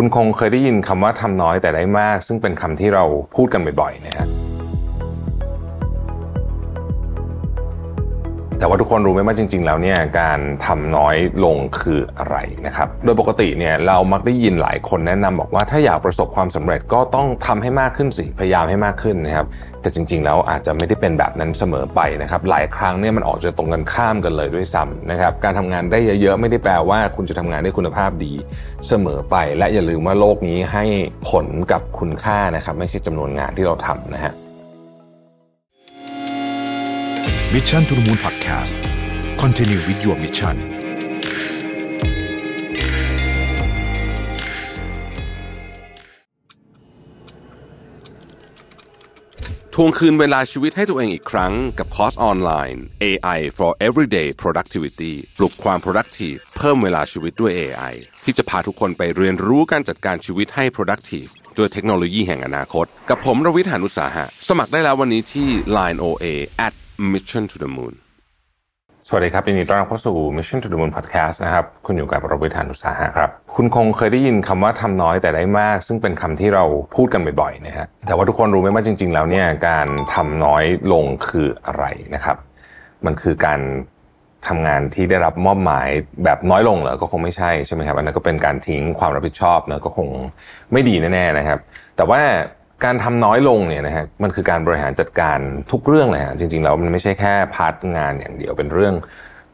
คุณคงเคยได้ยินคำว่าทำน้อยแต่ได้มาก ซึ่งเป็นคำที่เราพูดกันบ่อยๆนะฮะ แต่ว่าทุกคนรู้ไหมว่าจริง ๆ แล้วเนี่ยการทำน้อยลงคืออะไรนะครับ โดยปกติเนี่ยเรามักได้ยินหลายคนแนะนำบอกว่าถ้าอยากประสบความสำเร็จก็ต้องทำให้มากขึ้นสิพยายามให้มากขึ้นนะครับแต่จริง ๆ แล้วอาจจะไม่ได้เป็นแบบนั้นเสมอไปนะครับ หลายครั้งเนี่ยมันออกจะตรงกันข้ามกันเลยด้วยซ้ำนะครับ การทำงานได้เยอะๆไม่ได้แปลว่าคุณจะทำงานได้คุณภาพดีเสมอไป และอย่าลืมว่าโลกนี้ให้ผลกับคุณค่านะครับ ไม่ใช่จำนวนงานที่เราทำนะฮะ Mission to the Moon Podcast Continue with your mission ทวงคืนเวลาชีวิตให้ตัวเองอีกครั้งกับคอร์สออนไลน์ AI for Everyday Productivity ปลุกความ productive เพิ่มเวลาชีวิตด้วย AI ที่จะพาทุกคนไปเรียนรู้การจัดการชีวิตให้ productive ด้วยเทคโนโลยีแห่งอนาคต กับผมรวิทยานุสาหะ สมัครได้แล้ววันนี้ที่ Line OA at Mission to the Moon สวัสดีครับยินดีต้อนรับเข้าสู่ Mission to the Moon Podcast นะครับ คุณอยู่กับเราวิทานุสาหะครับ คุณคงเคยได้ยินคำว่าทำน้อยแต่ได้มาก ซึ่งเป็นคำที่เราพูดกันบ่อยๆนะฮะแต่ว่าทุกคนรู้ไหมว่าจริง ๆ แล้วเนี่ยการทำน้อยลงคืออะไรนะครับ มันคือการทำงานที่ได้รับมอบหมายแบบน้อยลงเหรอก็คงไม่ใช่ใช่ไหมครับอันนั้นก็เป็นการทิ้งความรับผิดชอบเนะก็คงไม่ดีแน่ๆนะครับ แต่ว่า การทำน้อยลงเนี่ยนะฮะมันคือการบริหารจัดการทุกเรื่องเลยฮะจริงๆแล้วมันไม่ใช่แค่พาร์ทงานอย่างเดียวเป็นเรื่อง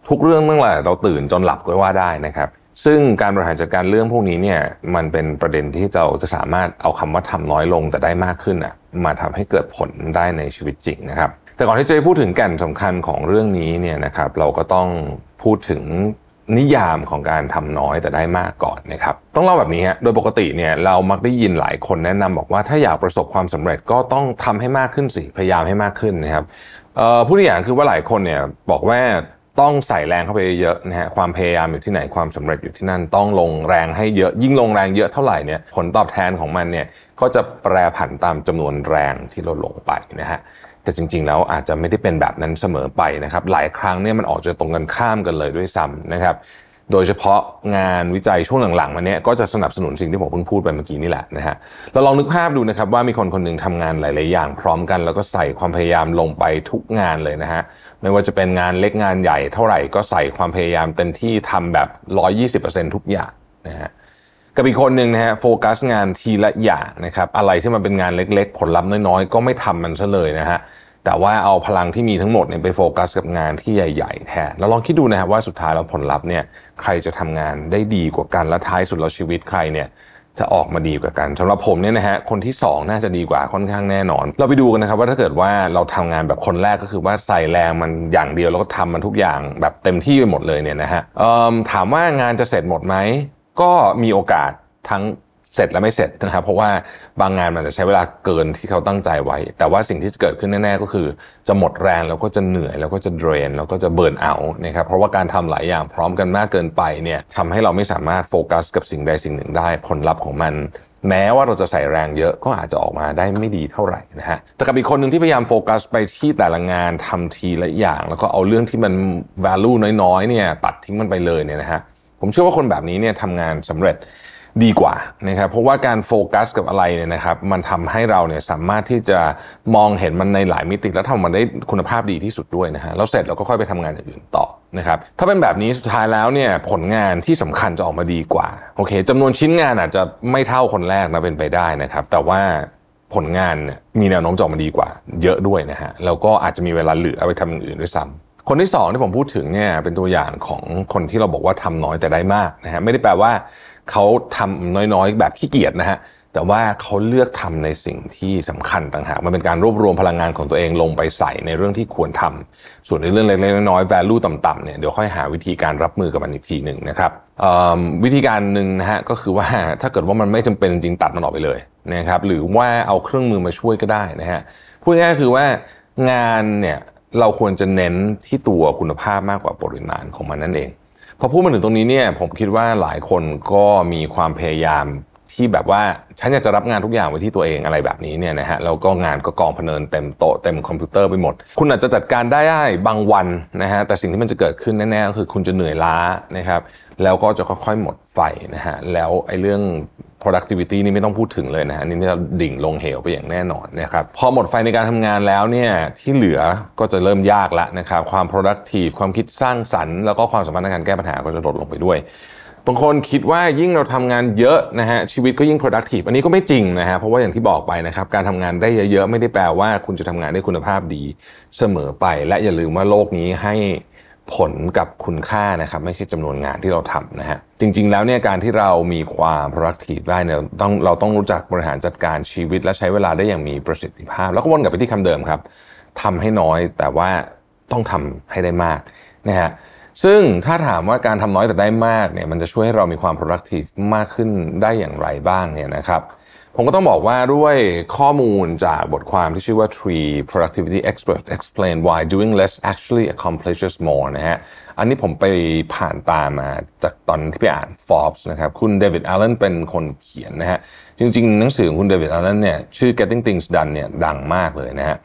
ทุกเรื่องเมื่อไหร่เราตื่นจนหลับก็ว่าได้นะครับ ซึ่งการบริหารจัดการเรื่องพวกนี้เนี่ยมันเป็นประเด็นที่เราจะสามารถเอาคำว่าทำน้อยลงแต่ได้มากขึ้นอะมาทำให้เกิดผลได้ในชีวิตจริงนะครับ แต่ก่อนที่จะพูดถึงแก่นสำคัญของเรื่องนี้เนี่ยนะครับเราก็ต้องพูดถึง นิยามของการทำน้อยแต่ได้มากก่อนนะครับต้องเล่าแบบนี้ฮะโดยปกติเนี่ยเรามักได้ยินหลายคนแนะนำบอกว่าถ้าอยากประสบความสำเร็จก็ต้องทำให้มากขึ้นสิพยายามให้มากขึ้นนะครับผู้ที่อย่างคือว่าหลายคนเนี่ยบอกว่าต้องใส่แรงเข้าไปเยอะนะฮะความพยายามอยู่ที่ไหนความสำเร็จอยู่ที่นั่นต้องลงแรงให้เยอะ ยิ่งลงแรงเยอะเท่าไหร่เนี่ยผลตอบแทนของมันเนี่ยก็จะแปรผันตามจำนวนแรงที่เราลงไปนะฮะ แต่จริง ๆ แล้วอาจจะไม่ได้เป็นแบบนั้นเสมอไปนะครับ หลายครั้งเนี่ยมันออกจะตรงกันข้ามกันเลยด้วยซ้ำนะครับ โดยเฉพาะงานวิจัยช่วงหลังๆมาเนี้ยก็จะสนับสนุนสิ่งที่ผมเพิ่งพูดไปเมื่อกี้นี่แหละนะฮะเราลองนึกภาพดูนะครับว่ามีคนคนหนึ่งทำงานหลาย ๆ อย่างพร้อมกัน แล้วก็ใส่ความพยายามลงไปทุกงานเลยนะฮะไม่ว่าจะเป็นงานเล็กงานใหญ่เท่าไหร่ก็ใส่ความพยายามเต็มที่ทำแบบ 120%ทุกอย่างนะฮะ กับอีกคนหนึ่งนะฮะโฟกัสงานทีละอย่างนะครับอะไรที่มันเป็นงานเล็กๆ ผลลัพธ์น้อยๆ ก็ไม่ทำมันซะเลยนะฮะแต่ว่าเอาพลังที่มีทั้งหมดเนี่ยไปโฟกัสกับงานที่ใหญ่ ๆ แทนเราลองคิดดูนะครับว่าสุดท้ายแล้วผลลัพธ์เนี่ยใครจะทำงานได้ดีกว่ากันและท้ายสุดเราชีวิตใครเนี่ยจะออกมาดีกว่ากันสำหรับผมเนี่ยนะฮะคนที่ 2 น่าจะดีกว่าค่อนข้างแน่นอน เราไปดูกันนะครับว่าถ้าเกิดว่าเราทำงานแบบคนแรกก็คือว่าใส่แรงมันอย่างเดียวแล้วก็ทำมันทุกอย่างแบบเต็มที่ไปหมดเลยเนี่ยนะฮะถามว่างานจะเสร็จหมดไหม ก็มีโอกาสทั้งเสร็จและไม่เสร็จนะครับ เพราะว่าบางงานมันจะใช้เวลาเกินที่เขาตั้งใจไว้ แต่ว่าสิ่งที่จะเกิดขึ้นแน่ๆก็คือ จะหมดแรงแล้วก็จะเหนื่อยแล้วก็จะเดรน แล้วก็จะเบิร์นเอานะครับเพราะว่าการทำหลายอย่างพร้อมกันมากเกินไปเนี่ยทำให้เราไม่สามารถโฟกัสกับสิ่งใดสิ่งหนึ่งได้ ผลลัพธ์ของมัน แม้ว่าเราจะใส่แรงเยอะก็อาจจะออกมาได้ไม่ดีเท่าไหร่นะฮะแต่กับอีกคนหนึ่งที่พยายามโฟกัสไปที่แต่ละงานทำทีละอย่าง แล้วก็เอาเรื่องที่มัน value น้อยๆเนี่ยตัดทิ้งมันไปเลยเนี่ยนะฮะ ผมเชื่อว่าคนแบบนี้เนี่ยทำงานสำเร็จดีกว่านะครับเพราะว่าการโฟกัสกับอะไรเนี่ยนะครับมันทำให้เราเนี่ยสามารถที่จะมองเห็นมันในหลายมิติแล้วทำมันได้คุณภาพดีที่สุดด้วยนะฮะแล้วเสร็จเราก็ค่อยไปทำงานอย่างอื่นต่อนะครับถ้าเป็นแบบนี้สุดท้ายแล้วเนี่ยผลงานที่สำคัญจะออกมาดีกว่าโอเคจำนวนชิ้นงานอาจจะไม่เท่าคนแรกนะเป็นไปได้นะครับ แต่ว่าผลงานเนี่ยมีแนวโน้มจะออกมาดีกว่า เยอะด้วยนะฮะแล้วก็อาจจะมีเวลาเหลือเอาไปทำอย่างอื่นด้วยซ้ำ คนที่สองที่ผมพูดถึงเนี่ยเป็นตัวอย่างของคนที่เราบอกว่าทำน้อยแต่ได้มากนะฮะไม่ได้แปลว่าเขาทำน้อยๆ แบบขี้เกียจนะฮะแต่ว่าเขาเลือกทำในสิ่งที่สำคัญต่างหากมันเป็นการรวบรวมพลังงานของตัวเองลงไปใส่ในเรื่องที่ควรทำส่วนในเรื่องเล็กๆน้อยๆ value ต่ำๆเนี่ยเดี๋ยวค่อยหาวิธีการรับมือกับมันอีกทีหนึ่งนะครับวิธีการหนึ่งนะฮะก็คือว่าถ้าเกิดว่ามันไม่จำเป็นจริงตัดมันออกไปเลยนะครับหรือว่าเอาเครื่องมือมาช่วยก็ได้นะฮะพูดง่ายๆคือว่างานเนี่ย เราควรจะเน้นที่ตัวคุณภาพมากกว่าปริมาณของมันนั่นเอง พอพูดมาถึงตรงนี้เนี่ยผมคิดว่าหลายคนก็มีความพยายามที่แบบว่าฉันอยากจะรับงานทุกอย่างไว้ที่ตัวเองอะไรแบบนี้เนี่ยนะฮะแล้วก็งานก็กองพเนินเต็มโต๊ะเต็มคอมพิวเตอร์ไปหมด คุณอาจจะจัดการได้บางวันนะฮะแต่สิ่งที่มันจะเกิดขึ้นแน่ๆก็คือคุณจะเหนื่อยล้านะครับแล้วก็จะค่อยๆหมดไฟนะฮะแล้วไอ้เรื่อง productivity นี่ไม่ต้องพูดถึงเลยนะฮะนี่จะดิ่งลงเหวไปอย่างแน่นอนนะครับพอหมดไฟในการทำงานแล้วเนี่ยที่เหลือก็จะเริ่มยากล้วนะครับความ productive ความคิดสร้างสรรค์แล้วก็ความสามารถในการแก้ปัญหาก็จะลดลงไปด้วยบางคนคิดว่ายิ่งเราทำงานเยอะนะฮะชีวิตก็ยิ่ง productive อันนี้ก็ไม่จริงนะฮะเพราะว่าอย่างที่บอกไปนะครับการทำงานได้เยอะๆไม่ได้แปลว่า คุณจะทำงานได้คุณภาพดีเสมอไป และอย่าลืมว่าโลกนี้ให้ ผลกับคุณค่านะครับไม่ใช่จำนวนงานที่เราทำนะฮะจริง ๆ แล้วเนี่ยการที่เรามีความ productive ได้เนี่ยต้องเราต้องรู้จักบริหารจัดการชีวิต และใช้เวลาได้อย่างมีประสิทธิภาพ แล้วก็วนกลับไปที่คำเดิมครับทำให้น้อยแต่ว่าต้องทำให้ได้มากนะฮะซึ่งถ้าถามว่าการทำน้อยแต่ได้มากเนี่ยมันจะช่วยให้เรามีความ productive มากขึ้นได้อย่างไรบ้างเนี่ยนะครับ ผมก็ต้องบอกว่าด้วยข้อมูลจากบทความที่ชื่อว่า Tree Productivity Experts Explain Why Doing Less Actually Accomplishes More นะฮะ อันนี้ผมไปผ่านตามมาจากตอนที่ไปอ่าน Forbes นะครับ คุณเดวิดอัลเลนเป็นคนเขียนนะฮะ จริงๆ หนังสือของคุณเดวิดอัลเลนเนี่ยชื่อ Getting Things Done เนี่ยดังมากเลยนะฮะ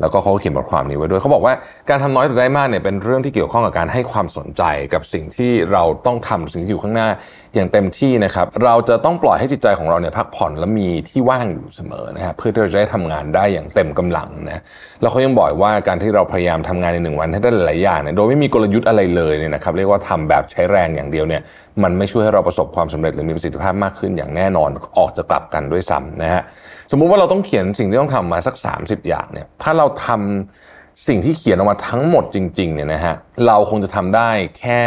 แล้วก็เขาเขียนบทความนี้ไว้ด้วยเขาบอกว่าการทำน้อยแต่ได้มากเนี่ยเป็นเรื่องที่เกี่ยวข้องกับการให้ความสนใจกับสิ่งที่เราต้องทำสิ่งที่อยู่ข้างหน้าอย่างเต็มที่นะครับเราจะต้องปล่อยให้จิตใจของเราเนี่ยพักผ่อนและมีที่ว่างอยู่เสมอนะครับเพื่อที่เราจะได้ทำงานได้อย่างเต็มกำลังนะแล้วเขายังบอกว่าการที่เราพยายามทำงานในหนึ่งวันให้ได้หลายอย่างเนี่ยโดยไม่มีกลยุทธ์อะไรเลยเนี่ยนะครับเรียกว่าทำแบบใช้แรงอย่างเดียวเนี่ยมันไม่ช่วยให้เราประสบความสำเร็จหรือมีประสิทธิภาพมากขึ้นอย่างแน่นอนออกจะกลับกันด้วยซ้ำนะฮะสมมุติว่าเราต้องเขียนสิ่งที่ต้องทำมาสัก 30 อย่างเนี่ยถ้าเราทำสิ่งที่เขียนออกมาทั้งหมดจริงๆเนี่ยนะฮะเราคงจะทำได้แค่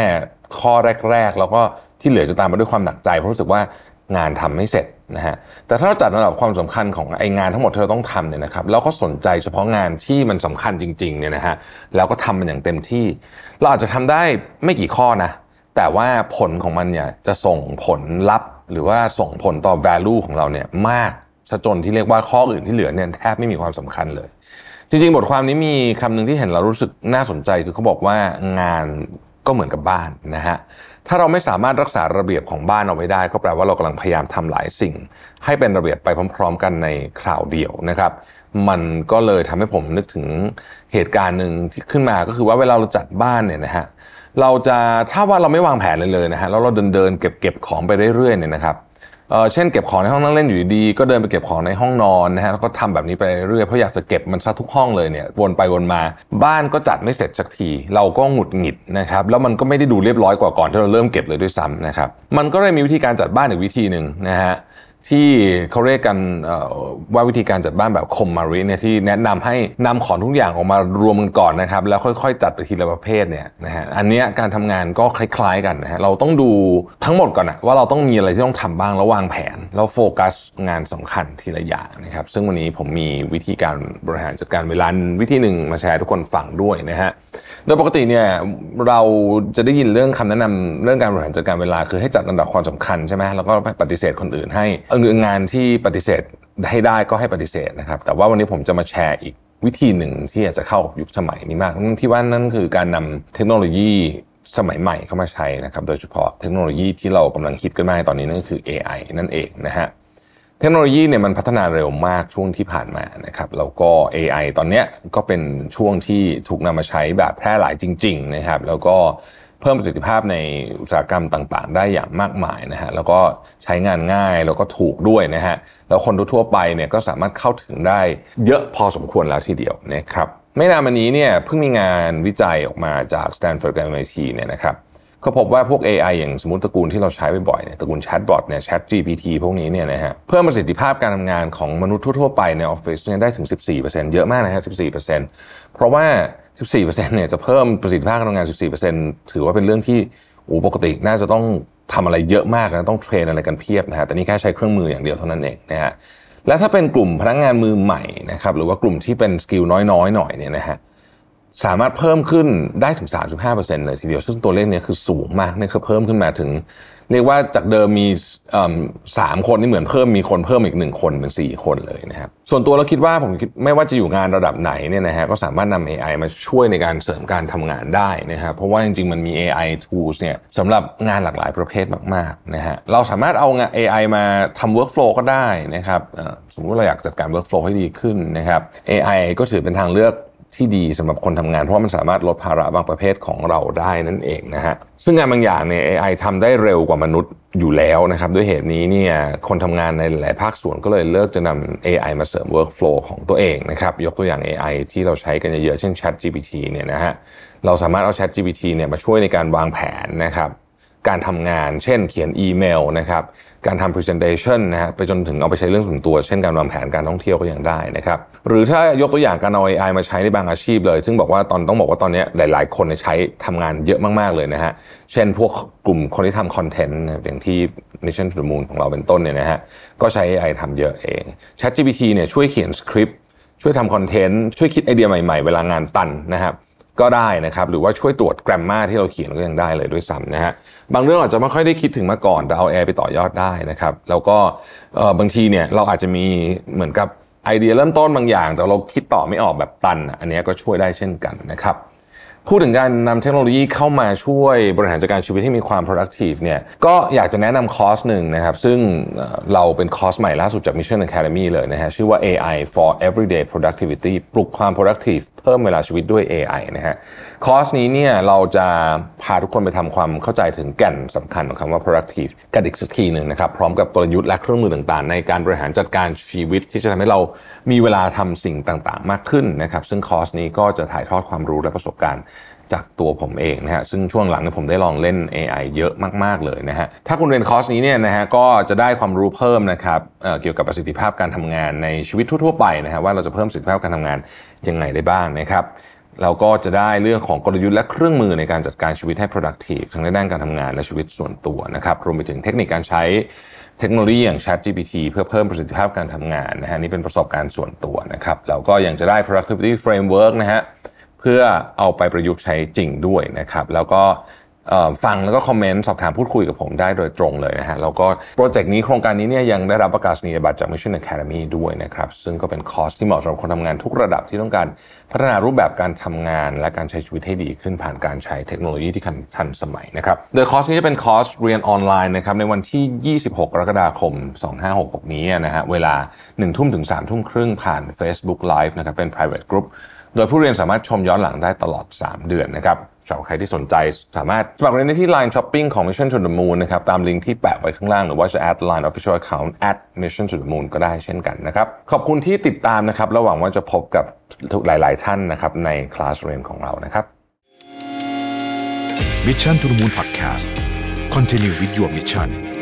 ข้อแรก ๆ แล้วก็ที่เหลือจะตามมาด้วยความหนักใจเพราะรู้สึกว่างานทำไม่เสร็จนะฮะแต่ถ้าเราจัดระดับความสำคัญของไองานทั้งหมดที่เราต้องทำเนี่ยนะครับแล้วก็สนใจเฉพาะงานที่มันสำคัญจริงๆเนี่ยนะฮะแล้วก็ทำมันอย่างเต็มที่ เราอาจจะทำได้ไม่กี่ข้อนะแต่ว่าผลของมันเนี่ยจะส่งผลลัพธ์ หรือว่าส่งผลต่อ value ของเราเนี่ยมาก ซะจนที่เรียกว่าข้ออื่นที่เหลือเนี่ยแทบไม่มีความสำคัญเลย จริงๆ บทความนี้มีคำหนึ่งที่เห็นเรารู้สึกน่าสนใจคือเขาบอกว่างานก็เหมือนกับบ้านนะฮะ ถ้าเราไม่สามารถรักษาระเบียบของบ้านเอาไว้ได้ ก็แปลว่าเรากำลังพยายามทำหลายสิ่ง ให้เป็นระเบียบไปพร้อม ๆ กันในคราวเดียวนะครับ มันก็เลยทำให้ผมนึกถึงเหตุการณ์หนึ่งที่ขึ้นมาก็คือว่าเวลาเราจัดบ้านเนี่ยนะฮะ เราจะถ้าว่าเราไม่วางแผนเลยเลยนะฮะ แล้วเราเดินเดินเก็บเก็บของไปเรื่อยๆเนี่ยนะครับ เเช่นเก็บของในห้องนั่งเล่นอยู่ดีก็เดินไปเก็บของในห้องนอนนะฮะแล้วก็ทำแบบนี้ไปเรื่อยเพราะอยากจะเก็บมันซะทุกห้องเลยเนี่ยวนไปวนมาบ้านก็จัดไม่เสร็จสักที เราก็หงุดหงิดนะครับแล้วมันก็ไม่ได้ดูเรียบร้อยกว่าก่อนที่เราเริ่มเก็บเลยด้วยซ้ำนะครับมันก็เลยมีวิธีการจัดบ้านอีกวิธีหนึ่งนะฮะ ที่เขาเรียกกันว่าวิธีการจัดบ้านแบบคมมาริเนี่ยที่แนะนำให้นำของทุกอย่างออกมารวมกันก่อนนะครับ แล้วค่อยๆ จัดไปทีละประเภทเนี่ยนะฮะอันเนี้ยการทำงานก็คล้ายๆกันนะฮะเราต้องดูทั้งหมดก่อนนะว่าเราต้องมีอะไรที่ต้องทำบ้างแล้ววางแผน แล้วโฟกัสงานสำคัญทีละอย่างนะครับซึ่งวันนี้ผมมีวิธีการบริหารจัดการเวลาวิธีหนึ่งมาแชร์ทุกคนฟังด้วยนะฮะ โดยปกติเนี่ยเราจะได้ยินเรื่องคำแนะนำเรื่องการบริหารจัดการเวลาคือให้จัดอันดับความสำคัญใช่ไหมแล้วก็ปฏิเสธคนอื่นให้งานที่ปฏิเสธให้ได้ก็ให้ปฏิเสธนะครับ แต่ว่าวันนี้ผมจะมาแชร์อีกวิธีหนึ่งที่อาจจะเข้ายุคสมัยนี้มากที่ว่านั่นคือการนำเทคโนโลยีสมัยใหม่เข้ามาใช้นะครับ โดยเฉพาะเทคโนโลยีที่เรากำลังคิดกันมากตอนนี้นั่นคือ AI นั่นเองนะฮะ เทคโนโลยีเนี่ยมันพัฒนาเร็วมากช่วงที่ผ่านมานะครับแล้วก็ AI ตอนนี้ก็เป็นช่วงที่ถูกนำมาใช้แบบแพร่หลายจริง ๆ นะครับ แล้วก็เพิ่มประสิทธิภาพในอุตสาหกรรมต่างๆ ได้อย่างมากมายนะฮะแล้วก็ใช้งานง่ายแล้วก็ถูกด้วยนะฮะแล้วคนทั่วไปเนี่ยก็สามารถเข้าถึงได้เยอะพอสมควรแล้วทีเดียวนะครับไม่นานมานี้เนี่ยเพิ่งมีงานวิจัยออกมาจาก Stanford กับ MIT เนี่ยนะครับ ก็พบว่าพวก AI อย่างสมมติตระกูลที่เราใช้บ่อยๆเนี่ยตระกูลแชทบอทเนี่ย Chat GPT พวกนี้เนี่ยนะฮะเพิ่มประสิทธิภาพการทำงานของมนุษย์ทั่วๆไปในออฟฟิศเนี่ยได้ถึง 14%เยอะมากนะฮะ 14%เพราะว่า 14%เนี่ยจะเพิ่มประสิทธิภาพการทำงาน 14%ถือว่าเป็นเรื่องที่โอ้ปกติน่าจะต้องทำอะไรเยอะมากนะต้อง train อะไรกันเพียบนะฮะแต่นี่แค่ใช้เครื่องมืออย่างเดียวเท่านั้นเองนะฮะและถ้าเป็นกลุ่มพนักงานมือใหม่นะครับหรือว่ากลุ่มที่เป็น skill น้อยๆหน่อยเนี่ยนะฮะ สามารถเพิ่มขึ้นได้ถึง 35%เลยทีเดียว ซึ่งตัวเลขนี้คือสูงมากนี่คือเพิ่มขึ้นมาถึง เรียกว่าจากเดิมมีสามคนนี่เหมือนเพิ่มมีคนเพิ่มอีกหนึ่งคนเป็นสี่คนเลยนะครับ ส่วนตัวเราคิดว่าผมคิดไม่ว่าจะอยู่งานระดับไหนเนี่ยนะฮะก็สามารถนำ AI มาช่วยในการเสริมการทำงานได้นะครับ เพราะว่าจริงๆ มันมี AI tools เนี่ยสำหรับงานหลากหลายประเภทมากๆนะฮะเราสามารถเอางาน AI มาทำ workflow ก็ได้นะครับสมมุติเราอยากจัดการ workflow ให้ดีขึ้นนะครับ AI ก็ถือเป็นทางเลือก ที่ดีสำหรับคนทำงาน เพราะมันสามารถลดภาระบางประเภทของเราได้นั่นเองนะฮะซึ่งงานบางอย่างเนี่ย AI ทำได้เร็วกว่ามนุษย์อยู่แล้วนะครับ ด้วยเหตุนี้เนี่ยคนทำงานในหลายภาคส่วนก็เลยเลิกจะนำ AI มาเสริม workflow ของตัวเองนะครับ ยกตัวอย่าง AI ที่เราใช้กันเยอะๆเช่น Chat GPT เนี่ยนะฮะเราสามารถเอา Chat GPT เนี่ยมาช่วยในการวางแผนนะครับ การทำงาน เช่น เขียนอีเมลนะครับการทำ presentation นะฮะไปจนถึงเอาไปใช้เรื่องส่วนตัว เช่นการวางแผนการท่องเที่ยวก็ยังได้นะครับหรือถ้ายกตัวอย่างการเอา AI มาใช้ในบางอาชีพเลย ซึ่งบอกว่าตอนต้องบอกว่าตอนนี้หลาย ๆ คนใช้ทำงานเยอะมาก ๆ เลยนะฮะเช่นพวกกลุ่มคนที่ทำคอนเทนต์อย่างที่ Mission to the Moon ของเราเป็นต้นเนี่ยนะฮะก็ใช้ AI ทำเยอะเอง ChatGPT เนี่ยช่วยเขียนสคริปต์ช่วยทำคอนเทนต์ช่วยคิดไอเดียใหม่ ๆ เวลางานตันนะครับ ก็ได้นะครับ หรือว่าช่วยตรวจแกรมมาที่เราเขียนก็ยังได้เลยด้วยซ้ำนะฮะบางเรื่องอาจจะไม่ค่อยได้คิดถึงมาก่อนแต่เอา AI ไปต่อยอดได้นะครับ แล้วก็บางทีเนี่ยเราอาจจะมีเหมือนกับไอเดียเริ่มต้นบางอย่าง แต่เราคิดต่อไม่ออกแบบตัน อันนี้ก็ช่วยได้เช่นกันนะครับ พูดถึงการนำเทคโนโลยีเข้ามาช่วยบริหารจัดการชีวิตให้มีความ productive เนี่ยก็อยากจะแนะนำคอร์สหนึ่งนะครับ ซึ่งเราเป็นคอร์สใหม่ล่าสุดจาก Mission Academy เลยนะฮะชื่อว่า AI for Everyday Productivity ปลุกความ productive เพิ่มเวลาชีวิตด้วย AI นะฮะคอร์สนี้เนี่ยเราจะพาทุกคนไปทำความเข้าใจถึงแก่นสำคัญของคำว่า productive กันอีกสักทีหนึ่งนะครับ พร้อมกับกลยุทธ์และเครื่องมือต่างๆ ในการบริหารจัดการชีวิต ที่จะทำให้เรามีเวลาทำสิ่งต่างๆ มากขึ้นนะครับซึ่งคอร์สนี้ก็จะถ่ายทอดความรู้และประสบการณ์จากตัวผมเองนะฮะซึ่งช่วงหลังเนี่ยผมได้ลองเล่น AI เยอะมาก ๆ เลยนะฮะถ้าคุณเรียนคอร์สนี้เนี่ยนะฮะก็จะได้ความรู้เพิ่มนะครับเเกี่ยวกับประสิทธิภาพการทำงานในชีวิตทั่ว ๆ ไปนะฮะว่าเราจะเพิ่มประสิทธิภาพการทำงานยังไงได้บ้างนะครับเราก็จะได้เรื่องของกลยุทธ์และเครื่องมือในการจัดการชีวิตให้ productive ทั้งในด้านการทำงานและชีวิตส่วนตัวนะครับรวมไปถึงเทคนิคการใช้เทคโนโลยีอย่าง Chat GPT เพื่อเพิ่มประสิทธิภาพการทำงานนะฮะนี่เป็นประสบการณ์ส่วนตัวนะครับแล้วก็ยังจะได้ productivity framework นะฮะ เพื่อเอาไปประยุกต์ใช้จริงด้วยนะครับ แล้วก็ฟังแล้วก็คอมเมนต์สอบถามพูดคุยกับผมได้โดยตรงเลยนะฮะ แล้วก็โปรเจกต์นี้โครงการนี้เนี่ยยังได้รับประกาศนียบัตรจาก Mission Academy ด้วยนะครับ ซึ่งก็เป็นคอร์สที่เหมาะสำหรับคนทำงานทุกระดับที่ต้องการพัฒนารูปแบบการทำงาน และการใช้ชีวิตให้ดีขึ้นผ่านการใช้เทคโนโลยีที่ทันสมัยนะครับ โดยคอร์สนี้จะเป็นคอร์สเรียนออนไลน์นะครับในวันที่ 26 กรกฎาคม 2566 นี้นะฮะเวลา1ทุ่มถึง3ทุ่มครึ่งผ่าน Facebook Live นะครับเป็น private group โดยผู้เรียนสามารถชมย้อนหลังได้ตลอด 3 เดือนนะครับสำหรับใครที่สนใจสามารถสมัครเรียนได้ที่ Line Shopping ของ Mission to the Moon นะครับตามลิงก์ที่แปะไว้ข้างล่างหรือว่าจะ add Line Official Account at Mission to the Moon ก็ได้เช่นกันนะครับขอบคุณที่ติดตามนะครับระหว่างว่าจะพบกับทุกหลาย ๆ ท่านนะครับในคลาสเรียนของเรานะครับ Mission to the Moon Podcast Continue with your mission